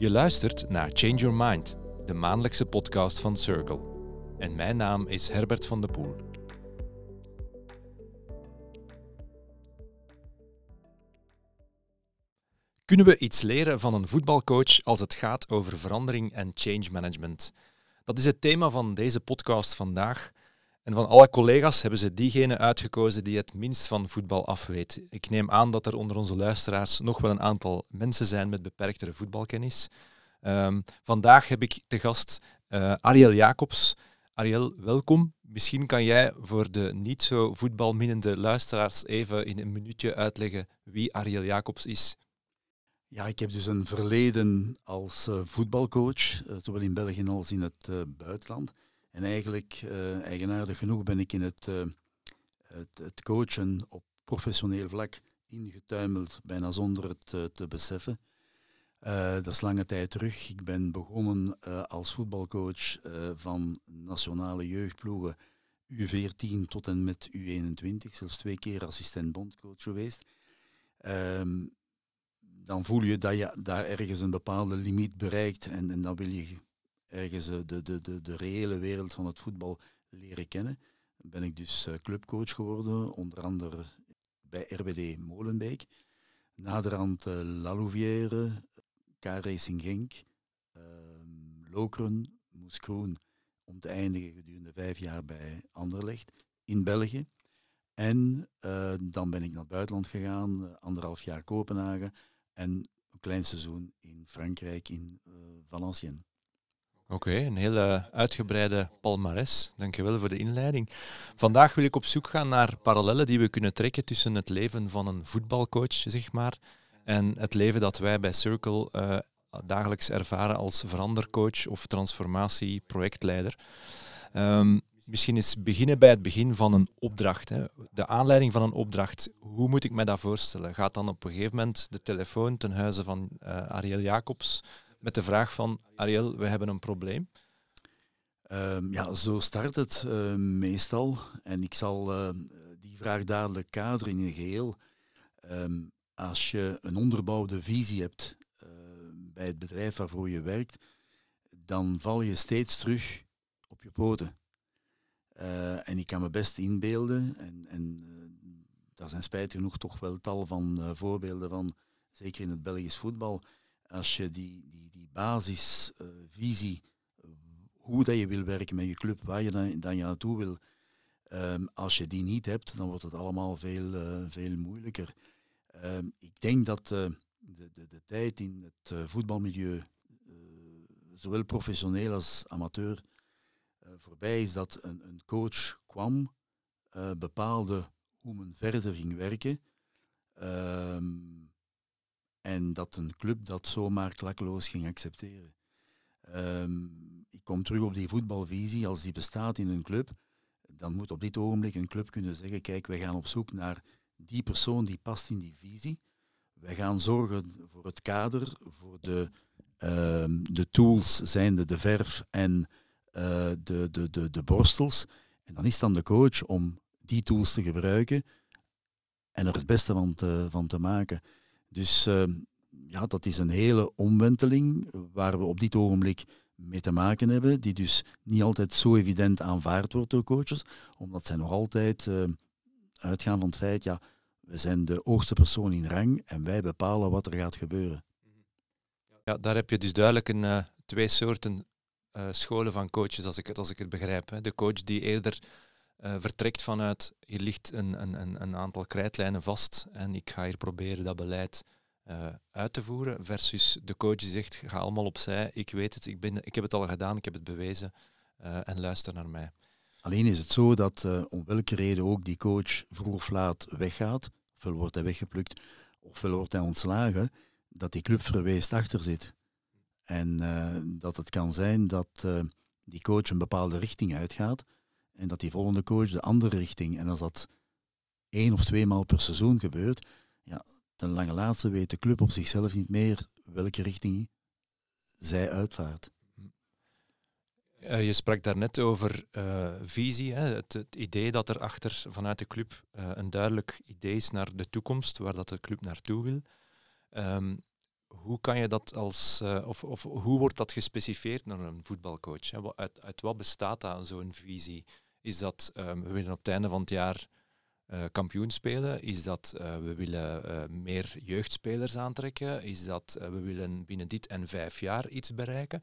Je luistert naar Change Your Mind, de maandelijkse podcast van Circle. En mijn naam is Herbert van de Poel. Kunnen we iets leren van een voetbalcoach als het gaat over verandering en change management? Dat is het thema van deze podcast vandaag. En van alle collega's hebben ze diegene uitgekozen die het minst van voetbal afweet. Ik neem aan dat er onder onze luisteraars nog wel een aantal mensen zijn met beperktere voetbalkennis. Um, vandaag heb ik te gast uh, Ariel Jacobs. Ariel, welkom. Misschien kan jij voor de niet zo voetbalminnende luisteraars even in een minuutje uitleggen wie Ariel Jacobs is. Ja, ik heb dus een verleden als uh, voetbalcoach, uh, zowel in België als in het buitenland. En eigenlijk, eigenaardig genoeg, ben ik in het, het, het, coachen op professioneel vlak ingetuimeld, bijna zonder het te beseffen. Dat is lange tijd terug. Ik ben begonnen als voetbalcoach van nationale jeugdploegen U14 tot en met U21, zelfs twee keer assistent bondcoach geweest. Um, dan voel je dat je daar ergens een bepaalde limiet bereikt en, en dan wil je ergens de, de, de, de reële wereld van het voetbal leren kennen. Ben ik dus clubcoach geworden, onder andere bij RBD Molenbeek. Naderhand uh, La Louvière, K-Racing Genk, uh, Lokeren, Moeskroen, om te eindigen gedurende vijf jaar bij Anderlecht in België. En uh, dan ben ik naar het buitenland gegaan, anderhalf jaar Kopenhagen en een klein seizoen in Frankrijk, in uh, Valenciennes. Oké, een hele uitgebreide palmares. Dankjewel voor de inleiding. Vandaag wil ik op zoek gaan naar parallellen die we kunnen trekken tussen het leven van een voetbalcoach, zeg maar, en het leven dat wij bij Circle uh, dagelijks ervaren als verandercoach of transformatie-projectleider. Um, misschien eens beginnen bij het begin van een opdracht. Hè. De aanleiding van een opdracht, hoe moet ik mij dat voorstellen? Gaat dan op een gegeven moment de telefoon ten huize van uh, Ariel Jacobs met de vraag van Ariel, we hebben een probleem? Um, ja, zo start het uh, meestal. En ik zal uh, die vraag dadelijk kaderen in een geheel. Als je een onderbouwde visie hebt bij het bedrijf waarvoor je werkt, dan val je steeds terug op je poten. Uh, en ik kan me best inbeelden, en, en uh, daar zijn spijtig genoeg toch wel tal van voorbeelden van, zeker in het Belgisch voetbal, als je die basisvisie, hoe dat je wil werken met je club, waar je dan, dan je naartoe wil, um, als je die niet hebt, dan wordt het allemaal veel, veel moeilijker. Uh, ik denk dat uh, de, de, de, tijd in het uh, voetbalmilieu, eh, zowel professioneel als amateur, voorbij is dat een, een coach kwam, bepaalde hoe men verder ging werken. Ehm, en dat een club dat zomaar klakloos ging accepteren. Um, ik kom terug op die voetbalvisie. Als die bestaat in een club, dan moet op dit ogenblik een club kunnen zeggen, kijk, wij gaan op zoek naar die persoon die past in die visie. Wij gaan zorgen voor het kader, voor de, uh, de tools, zijnde de verf en uh, de, de, de, de borstels. En dan is dan de coach om die tools te gebruiken en er het beste van te, van te maken. Dus uh, ja, dat is een hele omwenteling waar we op dit ogenblik mee te maken hebben, die dus niet altijd zo evident aanvaard wordt door coaches, omdat zij nog altijd ehm, uitgaan van het feit, ja, we zijn de hoogste persoon in rang en wij bepalen wat er gaat gebeuren. Ja, daar heb je dus duidelijk een, uh, twee soorten uh, scholen van coaches, als ik het, als ik het begrijp. Hè. De coach die eerder uh, vertrekt vanuit, hier ligt een, een, een aantal krijtlijnen vast en ik ga hier proberen dat beleid uit te voeren, versus de coach die zegt, ga allemaal opzij, ik weet het, ik, ben, ik heb het al gedaan, ik heb het bewezen en luister naar mij. Alleen is het zo dat om welke reden ook die coach vroeg of laat weggaat, ofwel wordt hij weggeplukt, ofwel wordt hij ontslagen, dat die club verweest achter zit. En dat het kan zijn dat die coach een bepaalde richting uitgaat en dat die volgende coach de andere richting. En als dat één of twee maal per seizoen gebeurt, ja, ten lange laatste weet de club op zichzelf niet meer welke richting zij uitvaart. Uh, je sprak daarnet over uh, visie, hè? Het, het, idee dat er achter vanuit de club uh, een duidelijk idee is naar de toekomst, waar dat de club naartoe wil. Um, hoe kan je dat als, of, of hoe wordt dat gespecificeerd naar een voetbalcoach? Uit, uit wat bestaat dat, zo'n visie? Is dat um, we willen op het einde van het jaar uh, kampioen spelen? Is dat uh, we willen meer jeugdspelers aantrekken? Is dat we willen binnen dit en vijf jaar iets bereiken?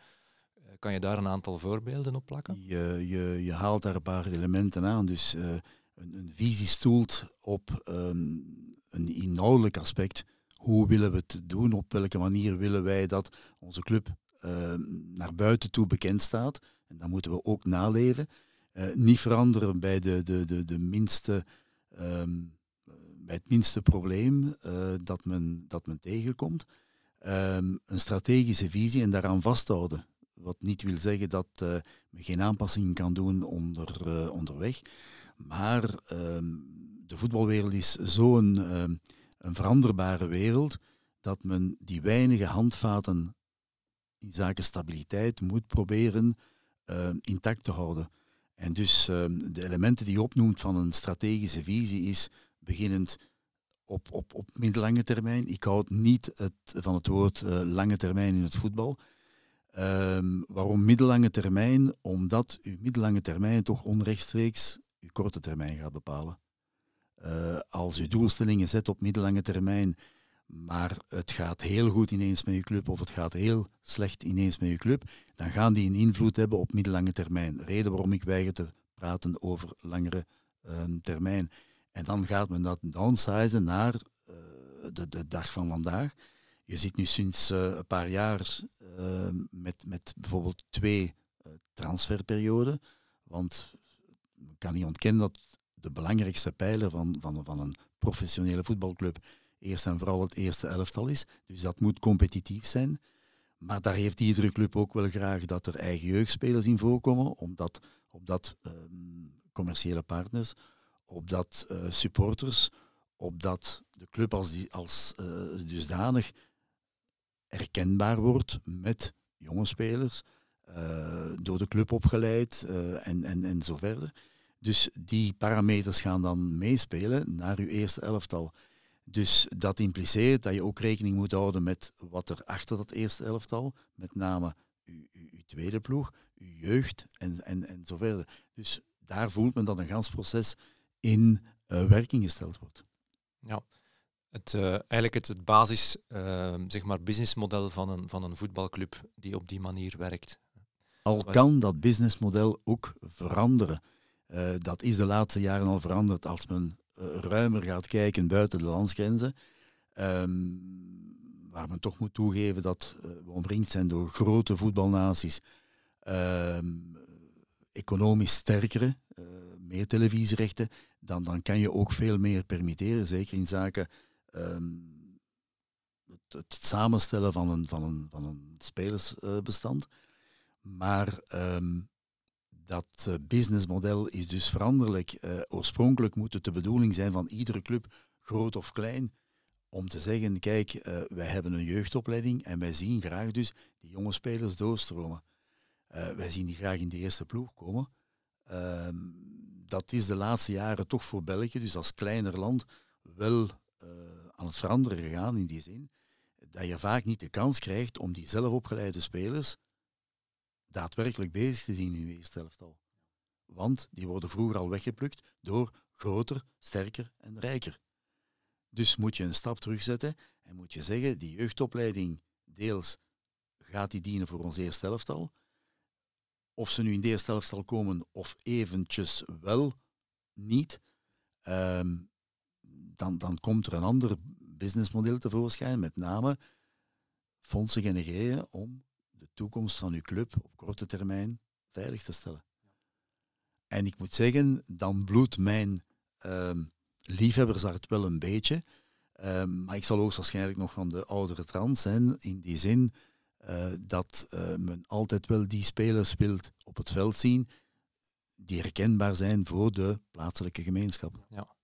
kan je daar een aantal voorbeelden op plakken? Je, je, je haalt daar een paar elementen aan. Dus een, een, visie stoelt op um, een inhoudelijk aspect hoe willen we het doen? Op welke manier willen wij dat onze club uh, naar buiten toe bekend staat? En dat moeten we ook naleven. Uh, niet veranderen bij, de, de, de, de minste, um, bij het minste probleem uh, dat, men, dat men tegenkomt. Um, een strategische visie en daaraan vasthouden. Wat niet wil zeggen dat men geen aanpassingen kan doen onder, onderweg. Maar de voetbalwereld is zo'n een veranderbare wereld, dat men die weinige handvaten in zaken stabiliteit moet proberen uh, intact te houden. En dus uh, de elementen die je opnoemt van een strategische visie is beginnend op, op, op middellange termijn. Ik houd niet het, van het woord uh, lange termijn in het voetbal. Um, waarom middellange termijn? Omdat uw middellange termijn toch onrechtstreeks uw korte termijn gaat bepalen. Uh, als je doelstellingen zet op middellange termijn, maar het gaat heel goed ineens met je club of het gaat heel slecht ineens met je club, dan gaan die een invloed hebben op middellange termijn. Reden waarom ik weiger te praten over langere uh, termijn. En dan gaat men dat downsizen naar uh, de, de, dag van vandaag. Je ziet nu sinds een paar jaar met, met bijvoorbeeld twee transferperioden, want ik kan niet ontkennen dat de belangrijkste pijler van, van, van een professionele voetbalclub eerst en vooral het eerste elftal is. Dus dat moet competitief zijn. Maar daar heeft iedere club ook wel graag dat er eigen jeugdspelers in voorkomen, omdat, opdat um, commerciële partners, opdat uh, supporters, opdat de club als, die, als uh, dusdanig erkenbaar wordt met jonge spelers, uh, door de club opgeleid en, en, en zo verder. Dus die parameters gaan dan meespelen naar uw eerste elftal. Dus dat impliceert dat je ook rekening moet houden met wat er achter dat eerste elftal, met name uw, uw, uw tweede ploeg, uw jeugd en, en, en zo verder. Dus daar voelt men dat een gans proces in uh, werking gesteld wordt. Ja, het, uh, eigenlijk het, het basis, uh, zeg maar, businessmodel van een, van een voetbalclub die op die manier werkt. Al kan dat businessmodel ook veranderen. Uh, dat is de laatste jaren al veranderd als men ruimer gaat kijken buiten de landsgrenzen. Um, waar men toch moet toegeven dat uh, we omringd zijn door grote voetbalnaties, um, economisch sterkere, meer televisierechten, dan, dan kan je ook veel meer permitteren, zeker in zaken het, het, samenstellen van een, van een, van een spelersbestand. maar dat uh, businessmodel is dus veranderlijk. Uh, oorspronkelijk moet het de bedoeling zijn van iedere club, groot of klein, om te zeggen, kijk, uh, wij hebben een jeugdopleiding en wij zien graag dus die jonge spelers doorstromen. wij zien die graag in de eerste ploeg komen. Ehm, dat is de laatste jaren toch voor België, dus als kleiner land, wel aan het veranderen gegaan in die zin dat je vaak niet de kans krijgt om die zelf opgeleide spelers daadwerkelijk bezig te zien in uw eerste elftal. Want die worden vroeger al weggeplukt door groter, sterker en rijker. Dus moet je een stap terugzetten en moet je zeggen, die jeugdopleiding deels gaat die dienen voor ons eerste elftal. Of ze nu in de eerste elftal komen of eventjes wel niet, um, dan, dan komt er een ander businessmodel tevoorschijn, met name fondsen genereren om de toekomst van uw club op korte termijn veilig te stellen. En ik moet zeggen, dan bloedt mijn uh, liefhebbershart wel een beetje. Uh, maar ik zal ook waarschijnlijk nog van de oudere trans zijn, in die zin uh, dat uh, men altijd wel die spelers wilt op het veld zien die herkenbaar zijn voor de plaatselijke gemeenschap. Ja.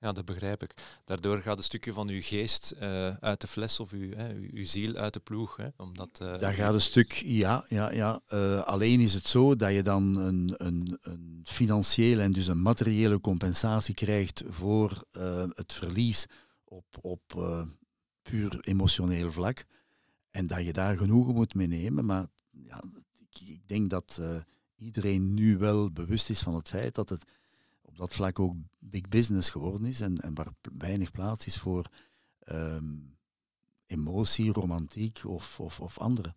Ja, dat begrijp ik. Daardoor gaat een stukje van uw geest uh, uit de fles of uw, hè, uw, ziel uit de ploeg. Hè, omdat, uh, Daar gaat een stuk, ja. ja, ja. Uh, alleen is het zo dat je dan een, een, een financiële en dus een materiële compensatie krijgt voor het verlies op, op puur emotioneel vlak. En dat je daar genoegen moet mee nemen. Maar ja, ik, ik denk dat iedereen nu wel bewust is van het feit dat het op dat vlak ook big business geworden is en, en waar weinig plaats is voor um, emotie, romantiek of, of, of andere.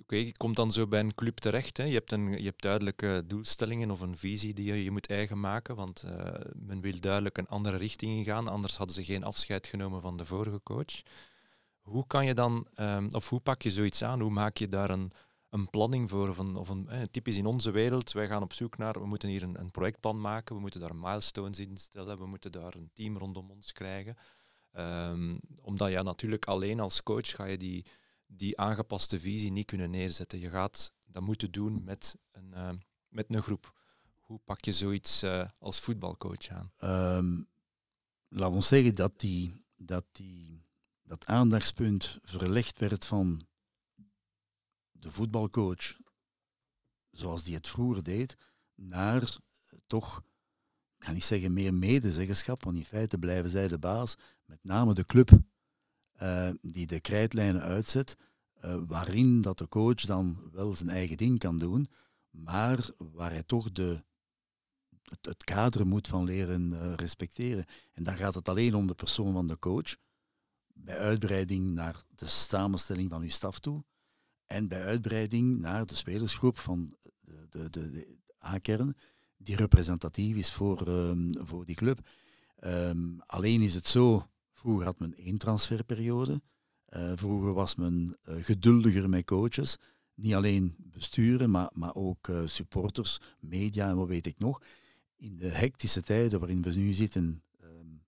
Oké, je komt dan zo bij een club terecht. Hè. Je, hebt een, je hebt duidelijke doelstellingen of een visie die je, je moet eigen maken, want uh, men wil duidelijk een andere richting ingaan, anders hadden ze geen afscheid genomen van de vorige coach. Hoe kan je dan, um, of hoe pak je zoiets aan? Hoe maak je daar een, een planning voor? Of een, of een eh, typisch in onze wereld, wij gaan op zoek naar, we moeten hier een, een projectplan maken, we moeten daar milestones in stellen, we moeten daar een team rondom ons krijgen. Um, omdat ja, natuurlijk alleen als coach ga je die, die aangepaste visie niet kunnen neerzetten. Je gaat dat moeten doen met een, uh, met een groep. Hoe pak je zoiets uh, als voetbalcoach aan? Um, laat ons zeggen dat, die, dat die, dat aandachtspunt verlegd werd van de voetbalcoach, zoals die het vroeger deed, naar toch, ik ga niet zeggen meer medezeggenschap, want in feite blijven zij de baas, met name de club uh, die de krijtlijnen uitzet, uh, waarin dat de coach dan wel zijn eigen ding kan doen, maar waar hij toch de, het, kader moet van leren respecteren. En dan gaat het alleen om de persoon van de coach, bij uitbreiding naar de samenstelling van uw staf toe, en bij uitbreiding naar de spelersgroep van de, de, de, A-kern, die representatief is voor, um, voor die club. Um, alleen is het zo, vroeger had men één transferperiode. Uh, vroeger was men uh, geduldiger met coaches. Niet alleen besturen, maar, maar ook uh, supporters, media en wat weet ik nog. In de hectische tijden waarin we nu zitten, um,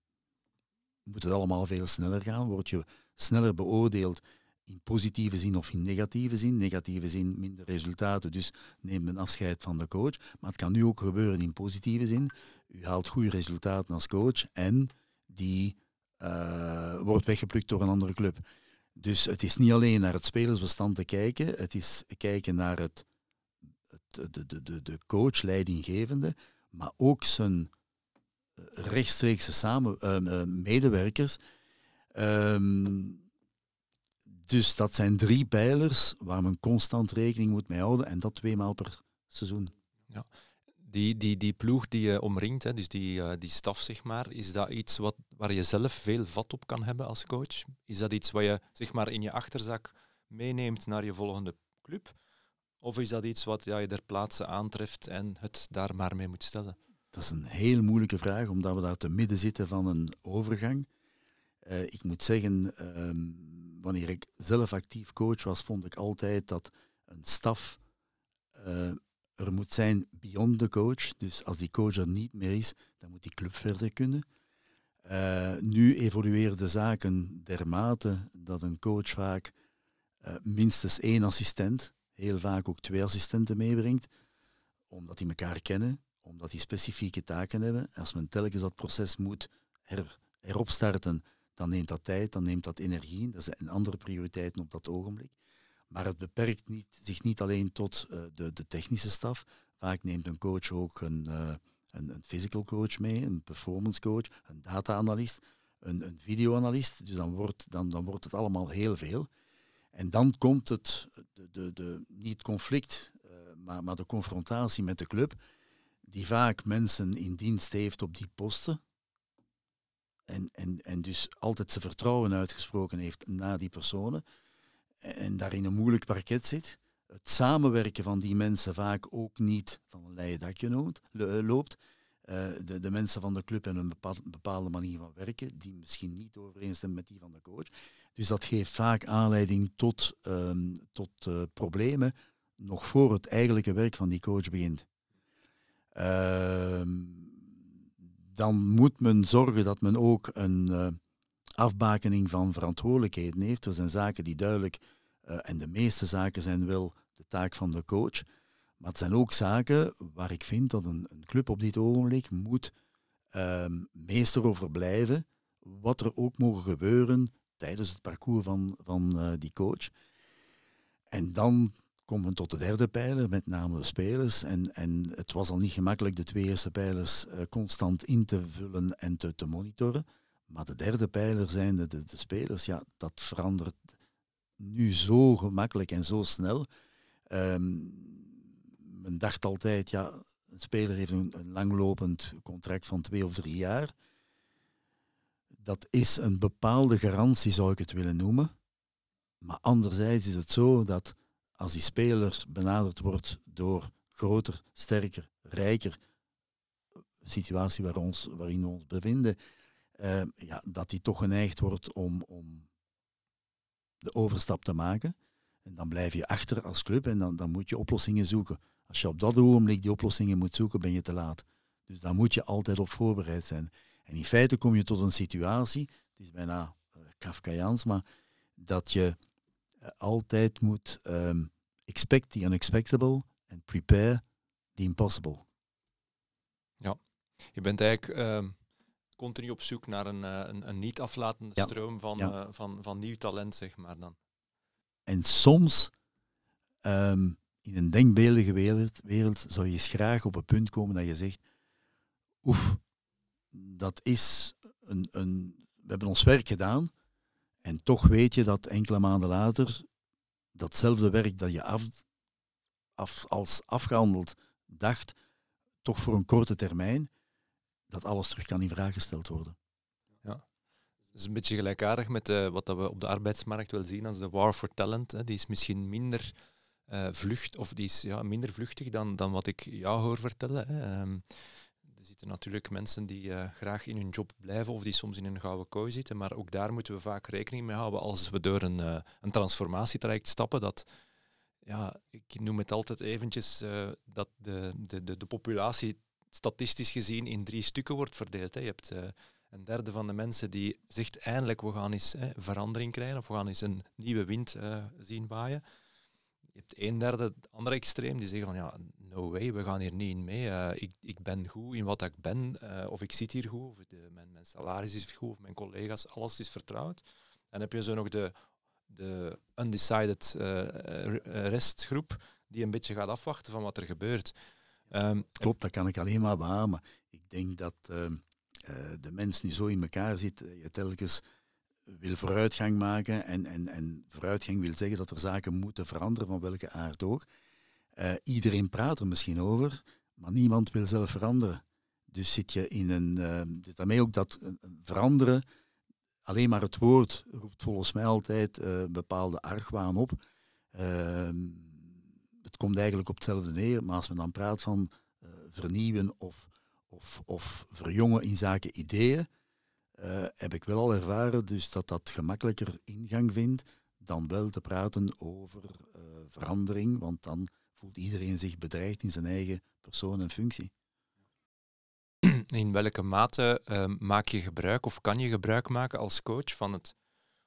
moet het allemaal veel sneller gaan. Word je sneller beoordeeld in positieve zin of in negatieve zin. Negatieve zin minder resultaten, dus neem men afscheid van de coach. Maar het kan nu ook gebeuren in positieve zin. U haalt goede resultaten als coach en die uh, wordt weggeplukt door een andere club. Dus het is niet alleen naar het spelersbestand te kijken, het is kijken naar het, het de, de, de, coach, leidinggevende, maar ook zijn rechtstreekse samen, uh, medewerkers. Um, dus dat zijn drie pijlers waar men constant rekening moet mee houden en dat twee maal per seizoen. Ja. Die, die, die ploeg die je omringt, hè, dus die, uh, die staf, zeg maar, is dat iets wat, waar je zelf veel vat op kan hebben als coach? Is dat iets wat je zeg maar, in je achterzak meeneemt naar je volgende club? Of is dat iets wat ja, je ter plaatse aantreft en het daar maar mee moet stellen? Dat is een heel moeilijke vraag, omdat we daar te midden zitten van een overgang. Uh, ik moet zeggen, um, wanneer ik zelf actief coach was, vond ik altijd dat een staf uh, er moet zijn beyond de coach. Dus als die coach er niet meer is, dan moet die club verder kunnen. Uh, nu evolueren de zaken dermate dat een coach vaak uh, minstens één assistent, heel vaak ook twee assistenten meebrengt, omdat die elkaar kennen, omdat die specifieke taken hebben. Als men telkens dat proces moet her, heropstarten, dan neemt dat tijd, dan neemt dat energie. Dat zijn andere prioriteiten op dat ogenblik. Maar het beperkt niet, zich niet alleen tot uh, de, de, technische staf. Vaak neemt een coach ook een, uh, een, een, physical coach mee, een performance coach, een data-analyst, een, een videoanalist. Dus dan wordt, dan, dan wordt het allemaal heel veel. En dan komt het, de, de, de, niet conflict, uh, maar, maar de confrontatie met de club, die vaak mensen in dienst heeft op die posten, en, en, en dus altijd zijn vertrouwen uitgesproken heeft naar die personen en daar in een moeilijk parket zit. Het samenwerken van die mensen vaak ook niet van een leien dakje loopt. Uh, de, de, mensen van de club hebben een bepaalde, manier van werken, die misschien niet overeenstemt met die van de coach. Dus dat geeft vaak aanleiding tot, um, tot uh, problemen nog voor het eigenlijke werk van die coach begint. Uh, dan moet men zorgen dat men ook een uh, afbakening van verantwoordelijkheden heeft. Er zijn zaken die duidelijk, uh, en de meeste zaken zijn wel de taak van de coach, maar het zijn ook zaken waar ik vind dat een, een club op dit ogenblik moet uh, meester over blijven, wat er ook mogen gebeuren tijdens het parcours van, van uh, die coach. En dan komen we tot de derde pijler, met name de spelers. En, en het was al niet gemakkelijk de twee eerste pijlers uh, constant in te vullen en te, te monitoren. Maar de derde pijler zijn de, de, de, spelers. Ja, dat verandert nu zo gemakkelijk en zo snel. Ehm, men dacht altijd, ja, een speler heeft een, een langlopend contract van twee of drie jaar. Dat is een bepaalde garantie, zou ik het willen noemen. Maar anderzijds is het zo dat als die speler benaderd wordt door groter, sterker, rijker, situatie ons, waarin we ons bevinden, uh, ja, dat die toch geneigd wordt om, om de overstap te maken. En dan blijf je achter als club en dan, dan moet je oplossingen zoeken. Als je op dat ogenblik die oplossingen moet zoeken, ben je te laat. Dus daar moet je altijd op voorbereid zijn. En in feite kom je tot een situatie, het is bijna uh, maar dat je altijd moet um, expect the unexpectable and prepare the impossible. Ja, je bent eigenlijk uh, continu op zoek naar een, uh, een, een, niet aflatende ja. stroom van, ja. uh, van, van nieuw talent, zeg maar dan. En soms um, in een denkbeeldige wereld, wereld zou je eens graag op een punt komen dat je zegt, oef, dat is een, een, we hebben ons werk gedaan en toch weet je dat enkele maanden later datzelfde werk dat je af, af, als afgehandeld dacht, toch voor een korte termijn, dat alles terug kan in vraag gesteld worden. Ja, dat is een beetje gelijkaardig met uh, wat we op de arbeidsmarkt wel zien als de war for talent. Hè. Die is misschien minder uh, vlucht, of die is ja, minder vluchtig dan, dan wat ik jou hoor vertellen. Hè. Er zitten natuurlijk mensen die uh, graag in hun job blijven of die soms in een gouden kooi zitten, maar ook daar moeten we vaak rekening mee houden als we door een, uh, een transformatietraject stappen, dat ja, ik noem het altijd eventjes uh, dat de, de, de, de populatie statistisch gezien in drie stukken wordt verdeeld. Hè. Je hebt een derde van de mensen die zegt eindelijk we gaan eens verandering krijgen of we gaan eens een nieuwe wind zien waaien. Je hebt een derde, het andere extreem, die zeggen van ja, no way, we gaan hier niet in mee. Uh, ik, ik ben goed in wat ik ben, of ik zit hier goed, of de, mijn, salaris is goed, of mijn collega's, alles is vertrouwd. Dan heb je zo nog de de undecided uh, restgroep die een beetje gaat afwachten van wat er gebeurt. Um, Klopt, dat kan ik alleen maar beamen. Ik denk dat uh, de mens nu zo in elkaar zit, je telkens wil vooruitgang maken en, en, en vooruitgang wil zeggen dat er zaken moeten veranderen, van welke aard ook. Uh, iedereen praat er misschien over, maar niemand wil zelf veranderen. Dus zit je in een. Uh, daarmee ook dat veranderen alleen maar het woord roept volgens mij altijd uh, bepaalde argwaan op. Uh, het komt eigenlijk op hetzelfde neer, maar als men dan praat van vernieuwen of, of, of verjongen in zaken ideeën, eh, heb ik wel al ervaren dus dat dat gemakkelijker ingang vindt dan wel te praten over verandering, want dan voelt iedereen zich bedreigd in zijn eigen persoon en functie. in welke mate uh, maak je gebruik of kan je gebruik maken als coach van het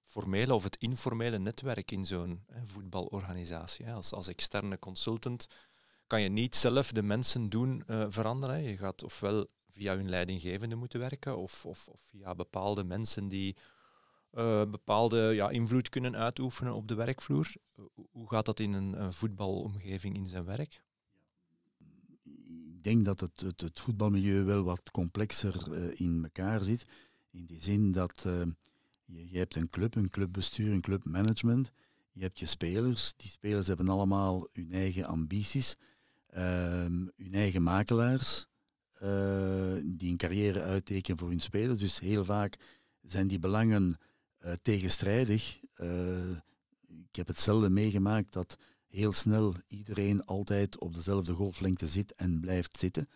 formele of het informele netwerk in zo'n voetbalorganisatie? Als, als externe consultant kan je niet zelf de mensen doen uh, veranderen. Je gaat ofwel via hun leidinggevende moeten werken of, of, of via bepaalde mensen die uh, bepaalde ja, invloed kunnen uitoefenen op de werkvloer. hoe gaat dat in een, voetbalomgeving in zijn werk? ik denk dat het, het, het, voetbalmilieu wel wat complexer uh, in elkaar zit. In die zin dat uh, je, je, hebt een club, een clubbestuur, een clubmanagement. Je hebt je spelers. Die spelers hebben allemaal hun eigen ambities, uh, hun eigen makelaars, eh, die een carrière uittekenen voor hun spelers. Dus heel vaak zijn die belangen tegenstrijdig. ik heb het zelden meegemaakt dat heel snel iedereen altijd op dezelfde golflengte zit en blijft zitten.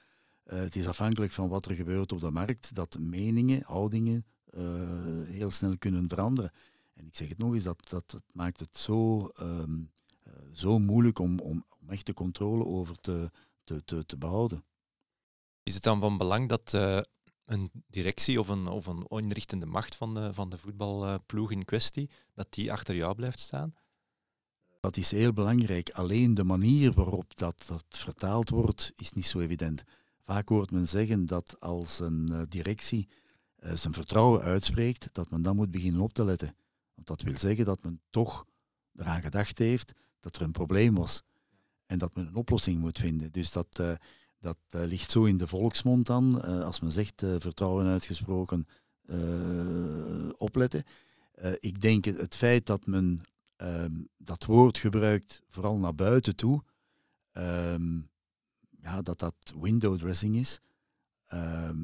Het is afhankelijk van wat er gebeurt op de markt, dat meningen, houdingen heel snel kunnen veranderen. En ik zeg het nog eens, dat, dat, maakt het zo, uh, zo moeilijk om, om, om echt de controle over te behouden. Is het dan van belang dat een directie of een, of een inrichtende macht van de, van de voetbalploeg in kwestie, dat die achter jou blijft staan? Dat is heel belangrijk. Alleen de manier waarop dat, dat vertaald wordt, is niet zo evident. Vaak hoort men zeggen dat als een uh, directie uh, zijn vertrouwen uitspreekt, dat men dan moet beginnen op te letten. Want dat wil zeggen dat men toch eraan gedacht heeft dat er een probleem was. En dat men een oplossing moet vinden. Dus dat, dat ligt zo in de volksmond dan. als men zegt vertrouwen uitgesproken, opletten. ik denk het feit dat men ehm, dat woord gebruikt vooral naar buiten toe, ehm, ja, dat dat window dressing is, ehm,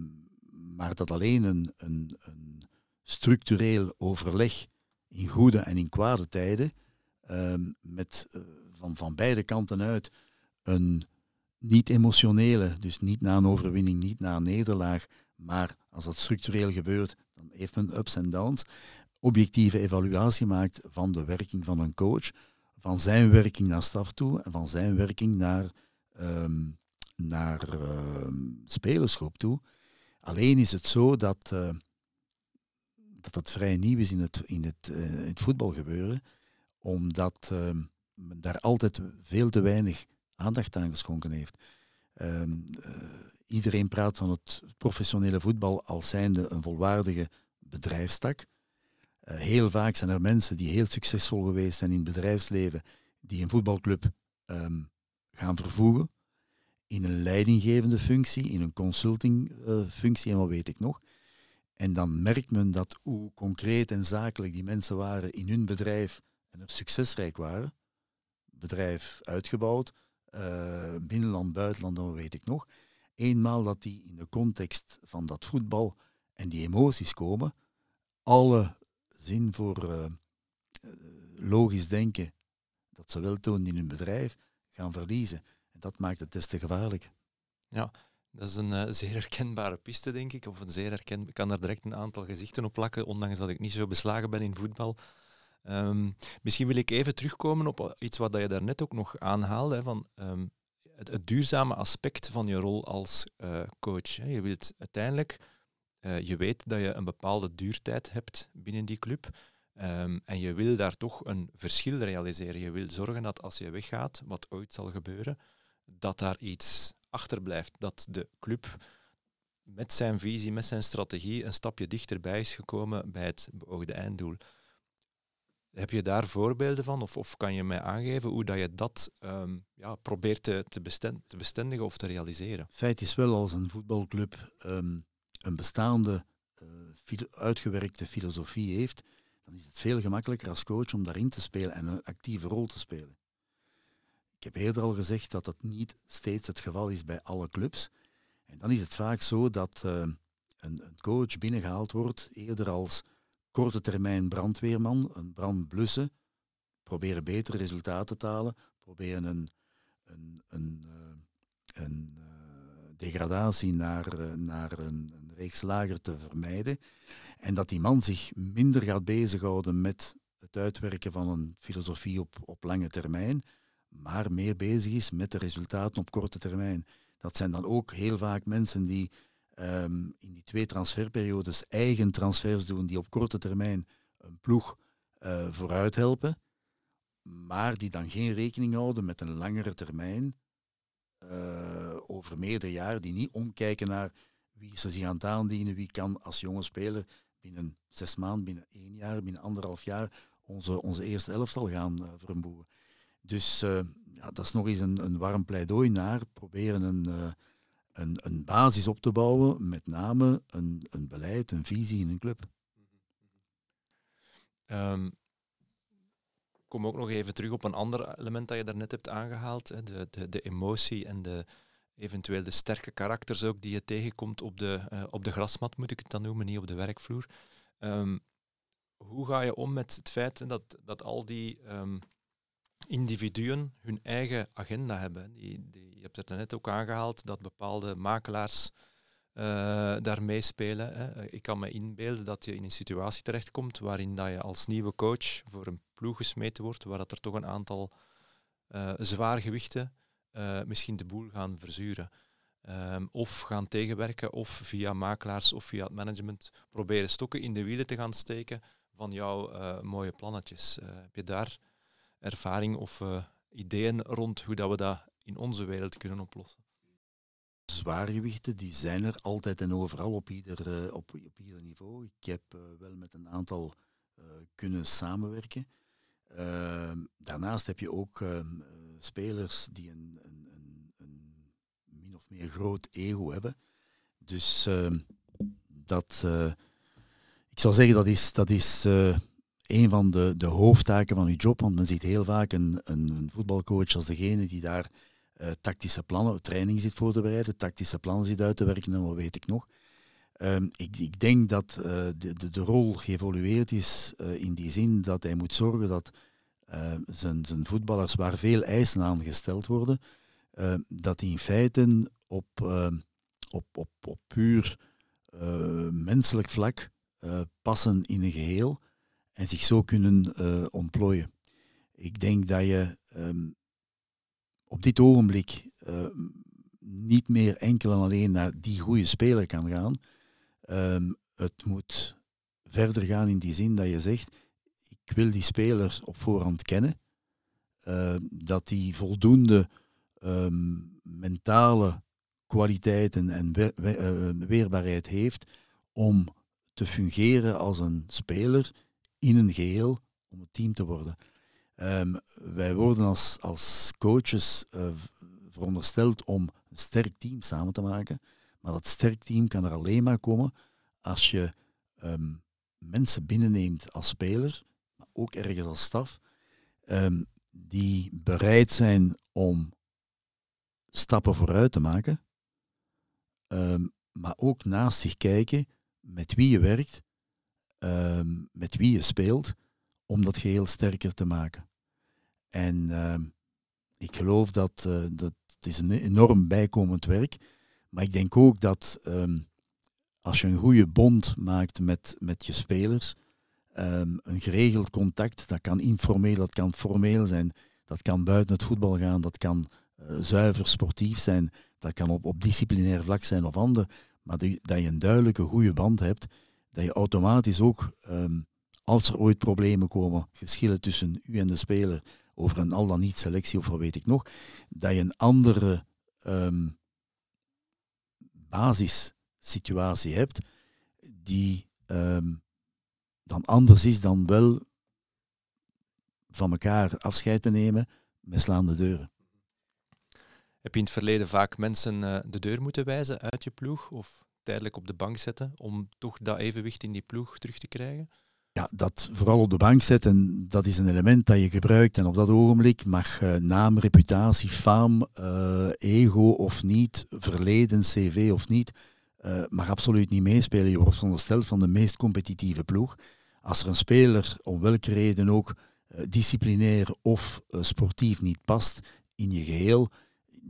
maar dat alleen een, een, een, structureel overleg in goede en in kwade tijden, met van, van beide kanten uit een niet-emotionele, dus niet na een overwinning, niet na een nederlaag, maar als dat structureel gebeurt, dan heeft men ups en downs, objectieve evaluatie maakt van de werking van een coach, van zijn werking naar staf toe en van zijn werking naar, um, naar uh, spelersgroep toe. Alleen is het zo dat, uh, dat het vrij nieuw is in het, in het, uh, in voetbalgebeuren, omdat ehm, men daar altijd veel te weinig aandacht aan geschonken heeft. Ehm, eh, iedereen praat van het professionele voetbal als zijnde een volwaardige bedrijfstak. Uh, heel vaak zijn er mensen die heel succesvol geweest zijn in het bedrijfsleven, die een voetbalclub um, gaan vervoegen in een leidinggevende functie, in een consultingfunctie uh, en wat weet ik nog. En dan merkt men dat hoe concreet en zakelijk die mensen waren in hun bedrijf en er succesrijk waren, bedrijf uitgebouwd, uh, binnenland, buitenland, dan weet ik nog. Eenmaal dat die in de context van dat voetbal en die emoties komen, alle zin voor uh, logisch denken dat ze wel tonen in hun bedrijf, gaan verliezen. En dat maakt het des te gevaarlijk. Ja, dat is een zeer herkenbare piste, denk ik. Of een zeer herken... Ik kan daar direct een aantal gezichten op plakken, ondanks dat ik niet zo beslagen ben in voetbal. Um, misschien wil ik even terugkomen op iets wat je daarnet ook nog aanhaalde, hè, van um, het, duurzame aspect van je rol als uh, coach. Hè. Je wilt uiteindelijk, uh, je weet dat je een bepaalde duurtijd hebt binnen die club. Um, en je wil daar toch een verschil realiseren. Je wil zorgen dat als je weggaat, wat ooit zal gebeuren, dat daar iets achterblijft. Dat de club met zijn visie, met zijn strategie, een stapje dichterbij is gekomen bij het beoogde einddoel. Heb je daar voorbeelden van? Of, of kan je mij aangeven hoe dat je dat um, ja, probeert te, te, te, bestendigen of te realiseren? Feit is wel als een voetbalclub um, een bestaande, filo uitgewerkte filosofie heeft, dan is het veel gemakkelijker als coach om daarin te spelen en een actieve rol te spelen. Ik heb eerder al gezegd dat dat niet steeds het geval is bij alle clubs. En dan is het vaak zo dat uh, een, een coach binnengehaald wordt eerder als korte termijn brandweerman, een brand blussen, proberen betere resultaten te halen, proberen een, een, een, uh, een uh, degradatie naar, uh, naar een, een reeks lager te vermijden. En dat die man zich minder gaat bezighouden met het uitwerken van een filosofie op, op lange termijn, maar meer bezig is met de resultaten op korte termijn. Dat zijn dan ook heel vaak mensen die um, in die twee transferperiodes eigen transfers doen die op korte termijn een ploeg uh, vooruit helpen, maar die dan geen rekening houden met een langere termijn uh, over meerdere jaren, die niet omkijken naar wie ze zich aan het aandienen, wie kan als jonge speler binnen zes maanden, binnen één jaar, binnen anderhalf jaar onze, onze eerste elftal gaan uh. Dus ja, dat is nog eens een, een warm pleidooi naar proberen een, een, basis op te bouwen, met name een, een beleid, een visie in een club. Um, kom ook nog even terug op een ander element dat je daarnet hebt aangehaald. Hè, de, de, de emotie en de, eventueel de sterke karakters ook die je tegenkomt op de, uh, op de grasmat, moet ik het dan noemen, niet op de werkvloer. Um, hoe ga je om met het feit dat, dat al die um, individuen hun eigen agenda hebben. Die, die, je hebt het net ook aangehaald dat bepaalde makelaars uh, daar meespelen. Hè. Ik kan me inbeelden dat je in een situatie terechtkomt waarin dat je als nieuwe coach voor een ploeg gesmeten wordt, waar dat er toch een aantal uh, zwaargewichten uh, misschien de boel gaan verzuren. Um, of gaan tegenwerken, of via makelaars of via het management proberen stokken in de wielen te gaan steken van jouw mooie plannetjes. heb je daar ervaring of uh, ideeën rond hoe dat we dat in onze wereld kunnen oplossen? Zwaargewichten die zijn er altijd en overal op ieder, uh, op, ieder niveau. Ik heb uh, wel met een aantal kunnen samenwerken. Ehm, daarnaast heb je ook ehm, spelers die een, een, een, een, min of meer groot ego hebben. Dus ehm, dat, ik zou zeggen, dat is, dat is een van de, de hoofdtaken van uw job, want men ziet heel vaak een, een, een voetbalcoach als degene die daar uh, tactische plannen, training zit voor te bereiden, tactische plannen zit uit te werken en wat weet ik nog. Um, ik, ik, denk dat uh, de, de, rol geëvolueerd is uh, in die zin dat hij moet zorgen dat zijn, zijn voetballers, waar veel eisen aan gesteld worden, dat die in feite op, op, op, op puur menselijk vlak passen in een geheel en zich zo kunnen ontplooien. Ik denk dat je um, op dit ogenblik uh, niet meer enkel en alleen naar die goede speler kan gaan. Um, het moet verder gaan in die zin dat je zegt, ik wil die speler op voorhand kennen, dat die voldoende mentale kwaliteiten en uh, weerbaarheid heeft om te fungeren als een speler in een geheel om het team te worden. Um, wij worden als, als coaches uh, verondersteld om een sterk team samen te maken. Maar dat sterk team kan er alleen maar komen als je um, mensen binnenneemt als speler, maar ook ergens als staf, um, die bereid zijn om stappen vooruit te maken, maar ook naast zich kijken met wie je werkt, met wie je speelt, om dat geheel sterker te maken. En uh, ik geloof dat, uh, dat het is een enorm bijkomend werk. Maar ik denk ook dat um, als je een goede bond maakt met, met je spelers, een geregeld contact, dat kan informeel, dat kan formeel zijn, dat kan buiten het voetbal gaan, dat kan uh, zuiver sportief zijn, dat kan op, op disciplinair vlak zijn of ander, maar dat je een duidelijke goede band hebt, dat je automatisch ook, um, als er ooit problemen komen, geschillen tussen u en de speler, over een al dan niet selectie of wat weet ik nog, dat je een andere um, basissituatie hebt die um, dan anders is dan wel van elkaar afscheid te nemen met slaande deuren. Heb je in het verleden vaak mensen uh, de deur moeten wijzen uit je ploeg of tijdelijk op de bank zetten om toch dat evenwicht in die ploeg terug te krijgen? ja, dat vooral op de bank zetten, dat is een element dat je gebruikt. En op dat ogenblik mag uh, naam, reputatie, faam, uh, ego of niet, verleden, cv of niet, uh, mag absoluut niet meespelen. Je wordt verondersteld van de meest competitieve ploeg. Als er een speler om welke reden ook disciplinair of sportief niet past in je geheel,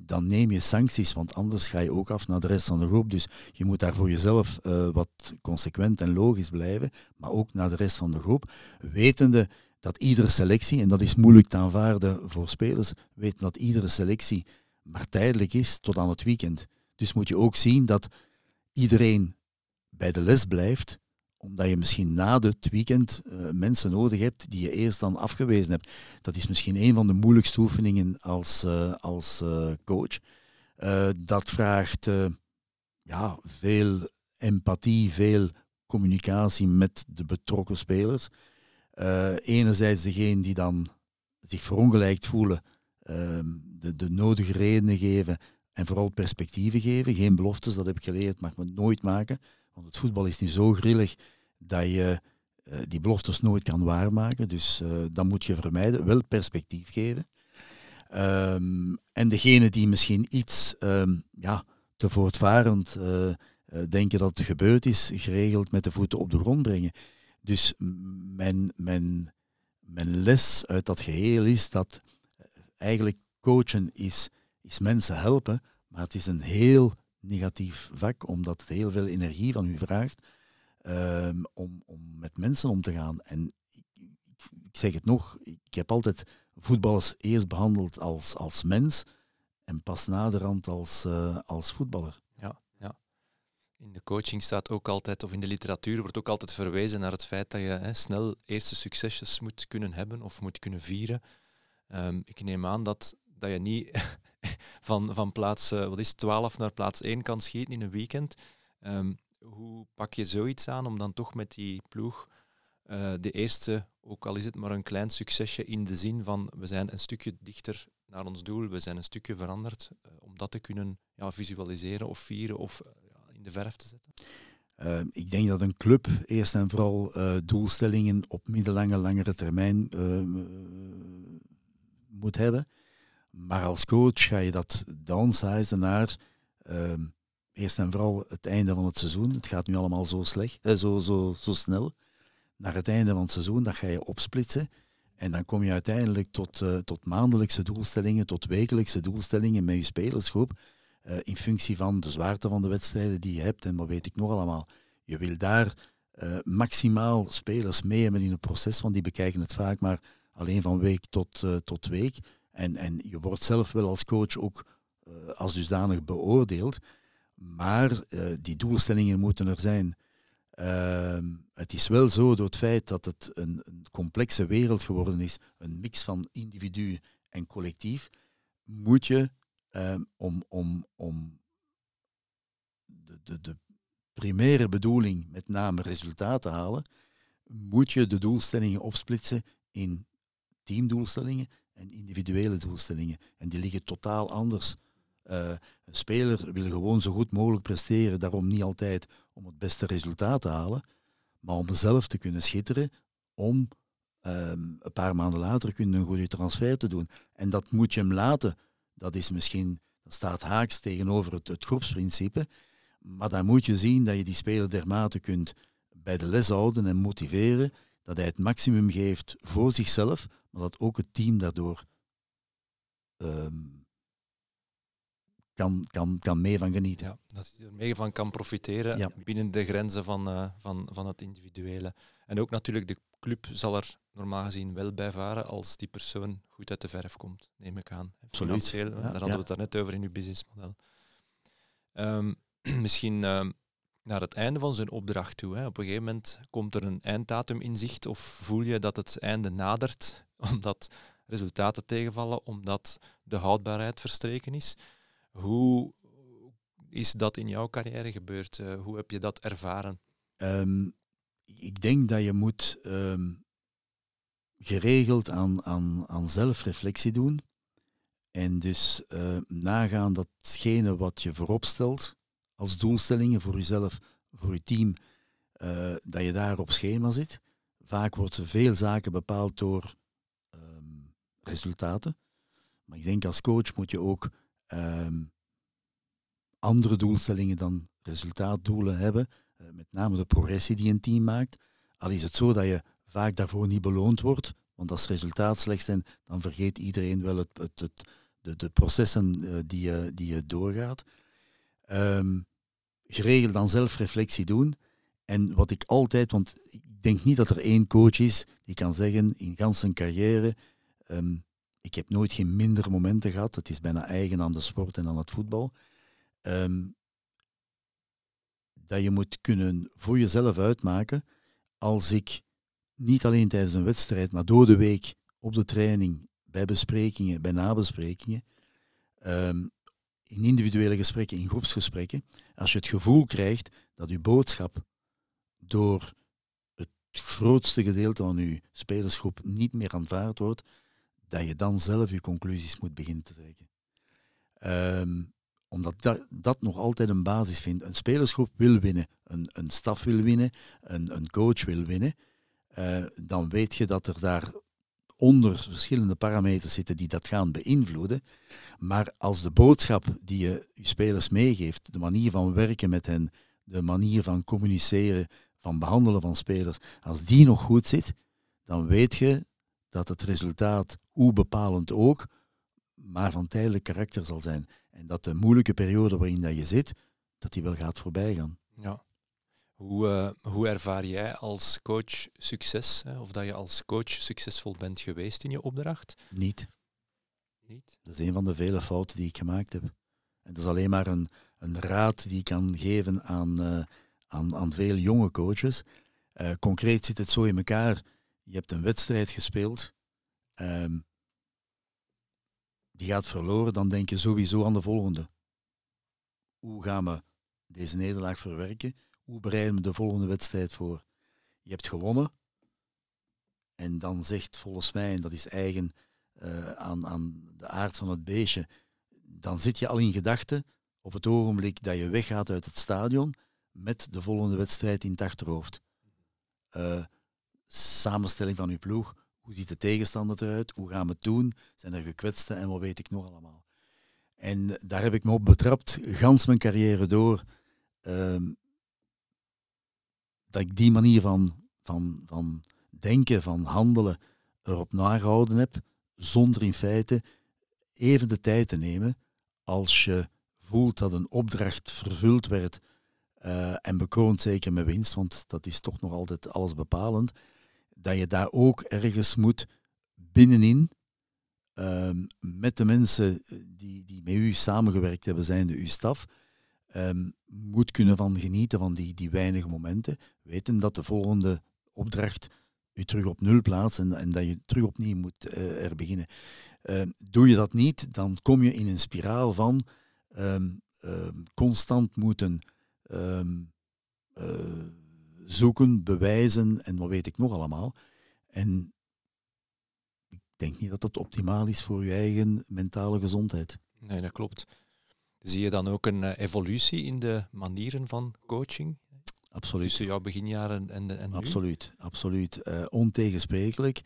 dan neem je sancties, want anders ga je ook af naar de rest van de groep. Dus je moet daar voor jezelf uh, wat consequent en logisch blijven, maar ook naar de rest van de groep, wetende dat iedere selectie, en dat is moeilijk te aanvaarden voor spelers, weten dat iedere selectie maar tijdelijk is tot aan het weekend. Dus moet je ook zien dat iedereen bij de les blijft, omdat je misschien na het weekend uh, mensen nodig hebt die je eerst dan afgewezen hebt. Dat is misschien een van de moeilijkste oefeningen als, uh, als uh, coach. dat vraagt ja, veel empathie, veel communicatie met de betrokken spelers. enerzijds degene die dan zich verongelijkt voelen, ehm, de, de nodige redenen geven en vooral perspectieven geven. Geen beloftes, dat heb ik geleerd, mag men nooit maken. Want het voetbal is nu zo grillig dat je uh, die beloftes nooit kan waarmaken. Dus uh, dat moet je vermijden. Wel perspectief geven. Um, en degene die misschien iets um, ja, te voortvarend uh, denken dat het gebeurd is, geregeld met de voeten op de grond brengen. Dus mijn, mijn, mijn les uit dat geheel is dat eigenlijk coachen is, is mensen helpen, maar het is een heel negatief vak, omdat het heel veel energie van u vraagt um, om, om met mensen om te gaan. En ik, ik, zeg het nog, ik heb altijd voetballers eerst behandeld als, als mens en pas naderhand als, uh, als voetballer. Ja, ja. In de coaching staat ook altijd, of in de literatuur wordt ook altijd verwezen naar het feit dat je hè, snel eerste succesjes moet kunnen hebben of moet kunnen vieren. Um, ik neem aan dat, dat je niet van, van plaats uh, wat is, 12 naar plaats 1 kan schieten in een weekend. Um, hoe pak je zoiets aan om dan toch met die ploeg uh, de eerste, ook al is het maar een klein succesje in de zin van we zijn een stukje dichter naar ons doel, we zijn een stukje veranderd, uh, om dat te kunnen ja, visualiseren of vieren of in de verf te zetten? Uh, ik denk dat een club eerst en vooral doelstellingen op middellange, langere termijn uh, moet hebben. Maar als coach ga je dat downsizen naar ehm, eerst en vooral het einde van het seizoen. Het gaat nu allemaal zo, slecht, zo, zo, zo snel. Naar het einde van het seizoen, dat ga je opsplitsen. En dan kom je uiteindelijk tot, tot maandelijkse doelstellingen, tot wekelijkse doelstellingen met je spelersgroep. Uh, in functie van de zwaarte van de wedstrijden die je hebt en wat weet ik nog allemaal. Je wil daar maximaal spelers mee hebben in het proces, want die bekijken het vaak maar alleen van week tot, tot week. En, en je wordt zelf wel als coach ook als dusdanig beoordeeld, maar die doelstellingen moeten er zijn. Ehm, het is wel zo door het feit dat het een, een complexe wereld geworden is, een mix van individu en collectief, moet je um, om, om, om de, de, de primaire bedoeling, met name resultaten te halen, moet je de doelstellingen opsplitsen in teamdoelstellingen en individuele doelstellingen. En die liggen totaal anders. Uh, een speler wil gewoon zo goed mogelijk presteren, daarom niet altijd om het beste resultaat te halen, maar om zelf te kunnen schitteren, om um, een paar maanden later kunnen een goede transfer te doen. En dat moet je hem laten dat is misschien, staat haaks tegenover het, het groepsprincipe. Maar dan moet je zien dat je die speler dermate kunt bij de les houden en motiveren, dat hij het maximum geeft voor zichzelf, maar dat ook het team daardoor um, kan, kan, kan mee van genieten. Ja, dat hij er mee van kan profiteren binnen de grenzen van, uh, van, van het individuele. En ook natuurlijk de club zal er normaal gezien wel bij varen als die persoon goed uit de verf komt, neem ik aan. Ja, daar hadden we het daarnet over in uw businessmodel. Um, misschien um, naar het einde van zijn opdracht toe. Hè. Op een gegeven moment komt er een einddatum in zicht of voel je dat het einde nadert, omdat resultaten tegenvallen, omdat de houdbaarheid verstreken is. Hoe is dat in jouw carrière gebeurd? Uh, hoe heb je dat ervaren? Um, ik denk dat je moet um, geregeld aan, aan, aan zelfreflectie doen. En dus uh, nagaan datgene wat je voorop stelt als doelstellingen voor jezelf, voor je team, uh, dat je daar op schema zit. Vaak worden veel zaken bepaald door um, resultaten. Maar ik denk als coach moet je ook um, andere doelstellingen dan resultaatdoelen hebben. Uh, met name de progressie die een team maakt. Al is het zo dat je vaak daarvoor niet beloond wordt. Want als resultaat slecht zijn, dan vergeet iedereen wel het, het, het de, de, processen uh, die, je, die je doorgaat. Um, geregeld dan zelfreflectie doen. En wat ik altijd, want ik denk niet dat er één coach is die kan zeggen in gans zijn carrière, um, ik heb nooit geen minder momenten gehad. Het is bijna eigen aan de sport en aan het voetbal. Um, dat je moet kunnen voor jezelf uitmaken, als ik niet alleen tijdens een wedstrijd, maar door de week op de training, bij besprekingen, bij nabesprekingen, um, in individuele gesprekken, in groepsgesprekken, als je het gevoel krijgt dat je boodschap door het grootste gedeelte van je spelersgroep niet meer aanvaard wordt, dat je dan zelf je conclusies moet beginnen te trekken. Um, omdat dat, dat nog altijd een basis vindt. Een spelersgroep wil winnen, een, een staf wil winnen, een, een coach wil winnen. Uh, dan weet je dat er daar onder verschillende parameters zitten die dat gaan beïnvloeden. Maar als de boodschap die je je spelers meegeeft, de manier van werken met hen, de manier van communiceren, van behandelen van spelers, als die nog goed zit, dan weet je dat het resultaat, hoe bepalend ook, maar van tijdelijk karakter zal zijn. En dat de moeilijke periode waarin dat je zit, dat die wel gaat voorbij gaan. Ja. Hoe, uh, hoe ervaar jij als coach succes? Hè? Of dat je als coach succesvol bent geweest in je opdracht? Niet. Niet? Dat is een van de vele fouten die ik gemaakt heb. En dat is alleen maar een, een raad die ik kan geven aan, uh, aan, aan veel jonge coaches. Uh, concreet zit het zo in elkaar. Je hebt een wedstrijd gespeeld. Um, die gaat verloren, dan denk je sowieso aan de volgende. Hoe gaan we deze nederlaag verwerken? Hoe bereiden we de volgende wedstrijd voor? Je hebt gewonnen. En dan zegt volgens mij, en dat is eigen uh, aan, aan de aard van het beestje, dan zit je al in gedachten op het ogenblik dat je weggaat uit het stadion, met de volgende wedstrijd in het achterhoofd. Uh, samenstelling van uw ploeg. Hoe ziet de tegenstander eruit? Hoe gaan we het doen? Zijn er gekwetsten en wat weet ik nog allemaal? En daar heb ik me op betrapt, gans mijn carrière door, ehm, dat ik die manier van, van, van denken, van handelen erop nagehouden heb, zonder in feite even de tijd te nemen als je voelt dat een opdracht vervuld werd uh, en bekroond zeker met winst, want dat is toch nog altijd alles bepalend, dat je daar ook ergens moet binnenin um, met de mensen die, die met u samengewerkt hebben, zijnde uw staf, um, moet kunnen van genieten van die, die weinige momenten, weten dat de volgende opdracht u terug op nul plaatst en, en dat je terug opnieuw moet uh, er beginnen. Uh, doe je dat niet, dan kom je in een spiraal van um, constant moeten uh, zoeken, bewijzen en wat weet ik nog allemaal. En ik denk niet dat dat optimaal is voor je eigen mentale gezondheid. Nee, dat klopt. Zie je dan ook een uh, evolutie in de manieren van coaching? Absoluut. Tussen jouw beginjaren en, en nu? Absoluut, absoluut. Uh, ontegensprekelijk.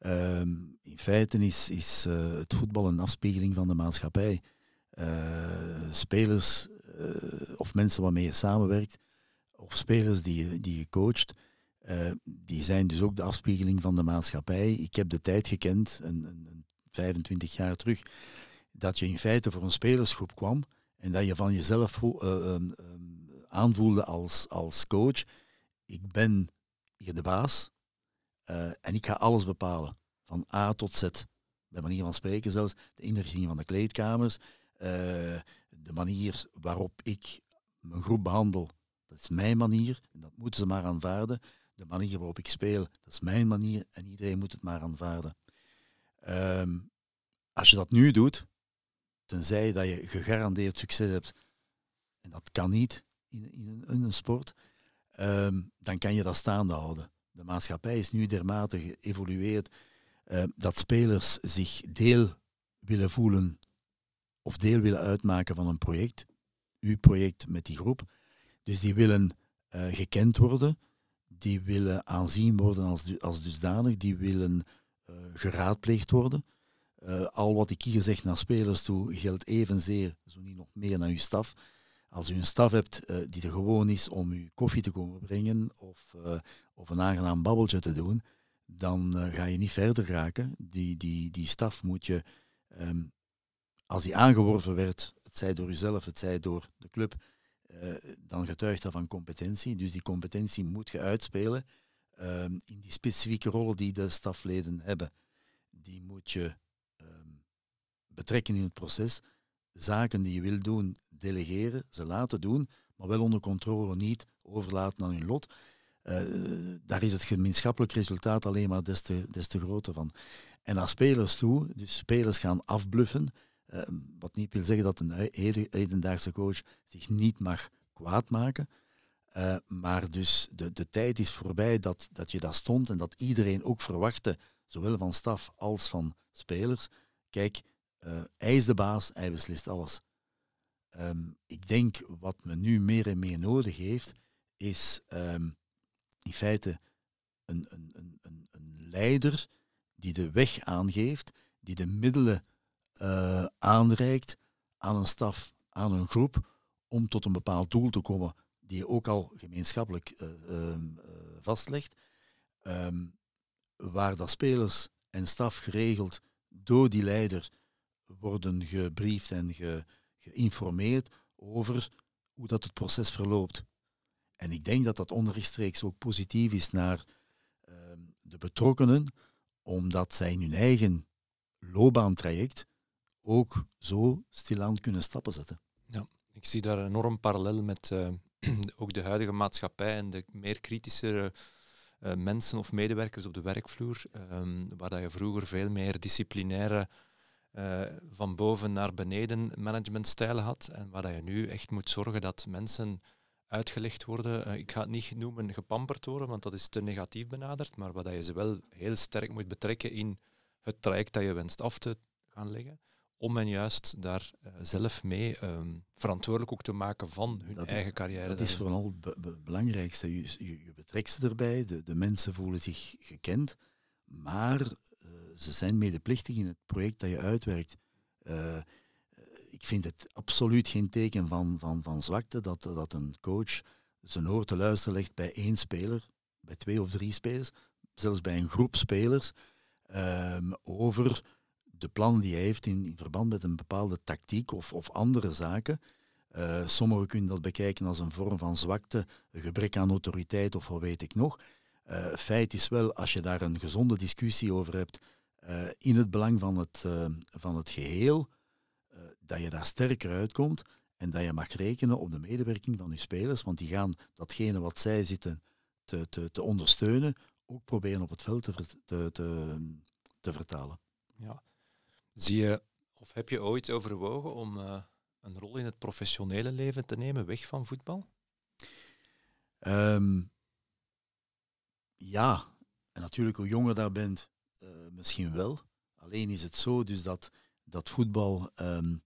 Uh, in feite is, is uh, het voetbal een afspiegeling van de maatschappij. spelers of mensen waarmee je samenwerkt, of spelers die, je, die je coacht, die zijn dus ook de afspiegeling van de maatschappij. Ik heb de tijd gekend, een, een, 25 jaar terug, dat je in feite voor een spelersgroep kwam en dat je van jezelf uh, um, aanvoelde als, als coach, ik ben hier de baas uh, en ik ga alles bepalen, van A tot Z. Bij manier van spreken zelfs, de inrichting van de kleedkamers, de manier waarop ik mijn groep behandel, dat is mijn manier en dat moeten ze maar aanvaarden. De manier waarop ik speel, dat is mijn manier en iedereen moet het maar aanvaarden. Um, als je dat nu doet, tenzij dat je gegarandeerd succes hebt, en dat kan niet in, in, een, sport, um, dan kan je dat staande houden. De maatschappij is nu dermate geëvolueerd uh, dat spelers zich deel willen voelen of deel willen uitmaken van een project, uw project met die groep. Dus die willen uh, gekend worden, die willen aanzien worden als, als dusdanig, die willen uh, geraadpleegd worden. Uh, al wat ik hier zeg naar spelers toe geldt evenzeer, zo niet nog meer naar uw staf. Als u een staf hebt die er gewoon is om u koffie te komen brengen of, of een aangenaam babbeltje te doen, dan ga je niet verder raken. Die, die, die staf moet je um, als die aangeworven werd, het zij door uzelf, het zij door de club, dan getuigt dat van competentie. Dus die competentie moet je uitspelen uh, in die specifieke rollen die de stafleden hebben. Die moet je betrekken in het proces. Zaken die je wil doen, delegeren, ze laten doen, maar wel onder controle, niet overlaten aan hun lot. Uh, daar is het gemeenschappelijk resultaat alleen maar des te, des te groter van. En naar spelers toe, dus spelers gaan afbluffen, Ehm, wat niet wil zeggen dat een hedendaagse coach zich niet mag kwaad maken. Uh, maar dus de, de tijd is voorbij dat, dat je dat stond en dat iedereen ook verwachtte, zowel van staf als van spelers. Kijk, uh, hij is de baas, hij beslist alles. Um, ik denk wat men nu meer en meer nodig heeft, is um, in feite een, een, een, een leider die de weg aangeeft, die de middelen uh, aanreikt aan een staf, aan een groep, om tot een bepaald doel te komen die je ook al gemeenschappelijk uh, uh, vastlegt, waar dat spelers en staf geregeld door die leider worden gebriefd en ge, geïnformeerd over hoe dat het proces verloopt. En ik denk dat dat onrechtstreeks ook positief is naar ehm, de betrokkenen, omdat zij in hun eigen loopbaantraject ook zo stilaan kunnen stappen zetten. Ja, ik zie daar een enorm parallel met uh, ook de huidige maatschappij en de meer kritische uh, mensen of medewerkers op de werkvloer, um, waar dat je vroeger veel meer disciplinaire uh, van boven naar beneden managementstijlen had en waar dat je nu echt moet zorgen dat mensen uitgelegd worden. ik ga het niet noemen gepamperd worden, want dat is te negatief benaderd, maar waar dat je ze wel heel sterk moet betrekken in het traject dat je wenst af te gaan leggen om hen juist daar uh, zelf mee ehm, verantwoordelijk ook te maken van hun eigen carrière. Dat is vooral het belangrijkste. Je, je, je, betrekt ze erbij, de, de mensen voelen zich gekend, maar ze zijn medeplichtig in het project dat je uitwerkt. ik vind het absoluut geen teken van, van, van zwakte dat, dat een coach zijn oor te luisteren legt bij één speler, bij twee of drie spelers, zelfs bij een groep spelers, um, over de plannen die hij heeft in, verband met een bepaalde tactiek of, of andere zaken. Uh, sommigen kunnen dat bekijken als een vorm van zwakte, een gebrek aan autoriteit of wat weet ik nog. Uh, feit is wel, als je daar een gezonde discussie over hebt uh, in het belang van het, van het geheel, dat je daar sterker uitkomt en dat je mag rekenen op de medewerking van je spelers, want die gaan datgene wat zij zitten te, te, te ondersteunen, ook proberen op het veld te, te, te, te vertalen. Ja. Zie je, of heb je ooit overwogen om een rol in het professionele leven te nemen, weg van voetbal? Um, ja, en natuurlijk hoe jonger daar bent, misschien wel. Alleen is het zo dus dat, dat voetbal, um,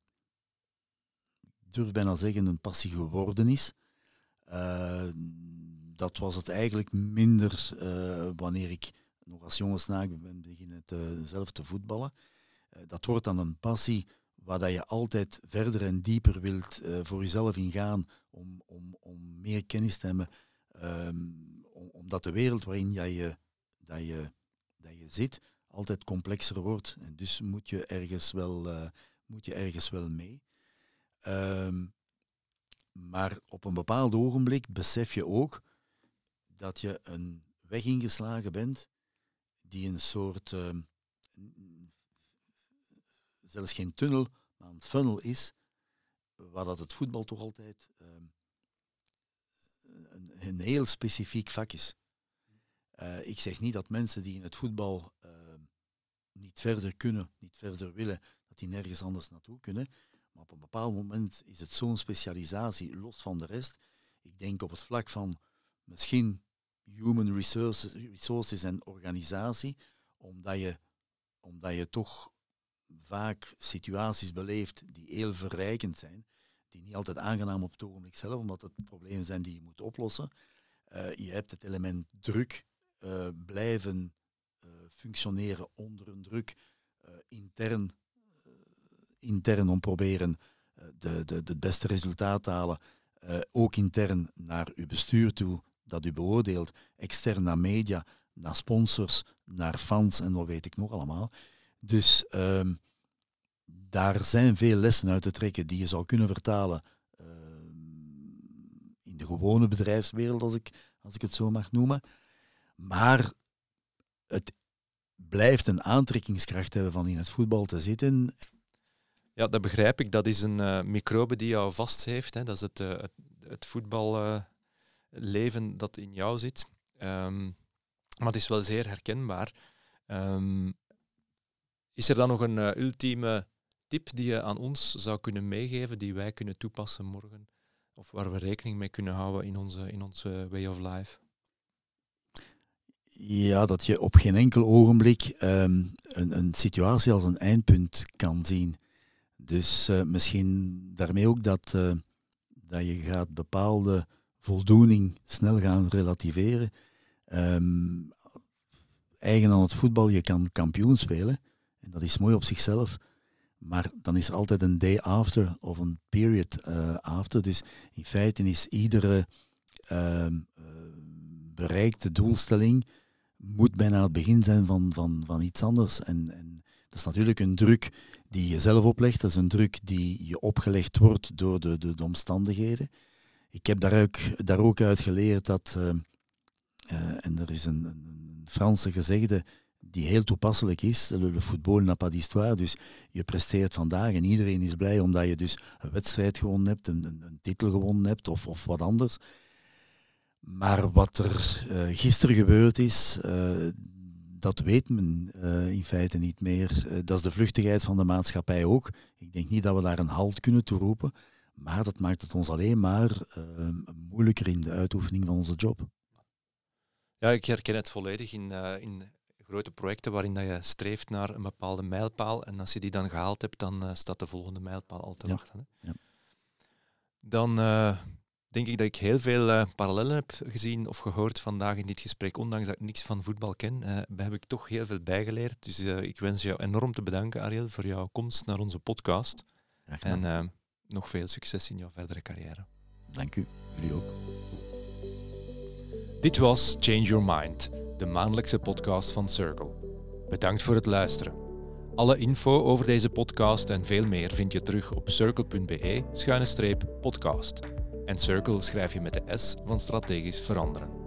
durf bijna zeggen, een passie geworden is. Uh, dat was het eigenlijk minder uh, wanneer ik nog als jongensnaak ben beginnen te, zelf te voetballen. Dat wordt dan een passie waar dat je altijd verder en dieper wilt voor jezelf ingaan om, om, om meer kennis te hebben. Um, omdat de wereld waarin je, dat je, dat je zit altijd complexer wordt. En dus moet je ergens wel, moet je ergens wel mee. Um, maar op een bepaald ogenblik besef je ook dat je een weg ingeslagen bent die een soort, uh, zelfs geen tunnel, maar een funnel is, waar dat het voetbal toch altijd uh, een, een, heel specifiek vak is. Uh, ik zeg niet dat mensen die in het voetbal ehm, niet verder kunnen, niet verder willen, dat die nergens anders naartoe kunnen. Maar op een bepaald moment is het zo'n specialisatie, los van de rest. Ik denk op het vlak van misschien human resources, resources en organisatie, omdat je, omdat je toch vaak situaties beleeft die heel verrijkend zijn, die niet altijd aangenaam op het ogenblik zelf, omdat het problemen zijn die je moet oplossen. Uh, je hebt het element druk, uh, blijven functioneren onder een druk, intern, intern om proberen de, de, het beste resultaat te halen, ook intern naar uw bestuur toe, dat u beoordeelt, extern naar media, naar sponsors, naar fans en wat weet ik nog allemaal. Dus um, daar zijn veel lessen uit te trekken die je zou kunnen vertalen uh, in de gewone bedrijfswereld, als ik, als ik het zo mag noemen. Maar het blijft een aantrekkingskracht hebben van in het voetbal te zitten. Ja, dat begrijp ik. Dat is een uh, microbe die jou vast heeft. Hè. Dat is het, uh, het, het voetbal leven dat in jou zit. Um, maar het is wel zeer herkenbaar. Um, is er dan nog een ultieme tip die je aan ons zou kunnen meegeven, die wij kunnen toepassen morgen? Of waar we rekening mee kunnen houden in onze, in onze way of life? Ja, dat je op geen enkel ogenblik um, een, een situatie als een eindpunt kan zien. Dus uh, misschien daarmee ook dat, uh, dat je gaat bepaalde voldoening snel gaan relativeren. Um, eigen aan het voetbal, je kan kampioen spelen. En dat is mooi op zichzelf. Maar dan is altijd een day after of een period uh, after. Dus in feite is iedere uh, bereikte doelstelling moet bijna het begin zijn van, van, van iets anders. En, en dat is natuurlijk een druk die je zelf oplegt. Dat is een druk die je opgelegd wordt door de, de, de omstandigheden ik heb daar ook, daar ook uit geleerd dat, uh, uh, en er is een, een, Franse gezegde die heel toepasselijk is, le football n'a pas d'histoire, dus je presteert vandaag en iedereen is blij omdat je dus een wedstrijd gewonnen hebt, een, een, een titel gewonnen hebt of, of wat anders. Maar wat er uh, gisteren gebeurd is, dat weet men in feite niet meer. dat is de vluchtigheid van de maatschappij ook. Ik denk niet dat we daar een halt kunnen toeroepen. Maar dat maakt het ons alleen maar uh, moeilijker in de uitoefening van onze job. Ja, ik herken het volledig in, in grote projecten waarin dat je streeft naar een bepaalde mijlpaal. En als je die dan gehaald hebt, dan uh, staat de volgende mijlpaal al te Ja. wachten. Hè. Ja. Dan eh, denk ik dat ik heel veel eh, parallellen heb gezien of gehoord vandaag in dit gesprek. Ondanks dat ik niks van voetbal ken, eh, heb ik toch heel veel bijgeleerd. Dus eh, ik wens jou enorm te bedanken, Ariel, voor jouw komst naar onze podcast. En nog veel succes in jouw verdere carrière. Dank u. Jullie ook. Dit was Change Your Mind, de maandelijkse podcast van Circle. Bedankt voor het luisteren. Alle info over deze podcast en veel meer vind je terug op circle.be-podcast. En Circle schrijf je met de S van strategisch veranderen.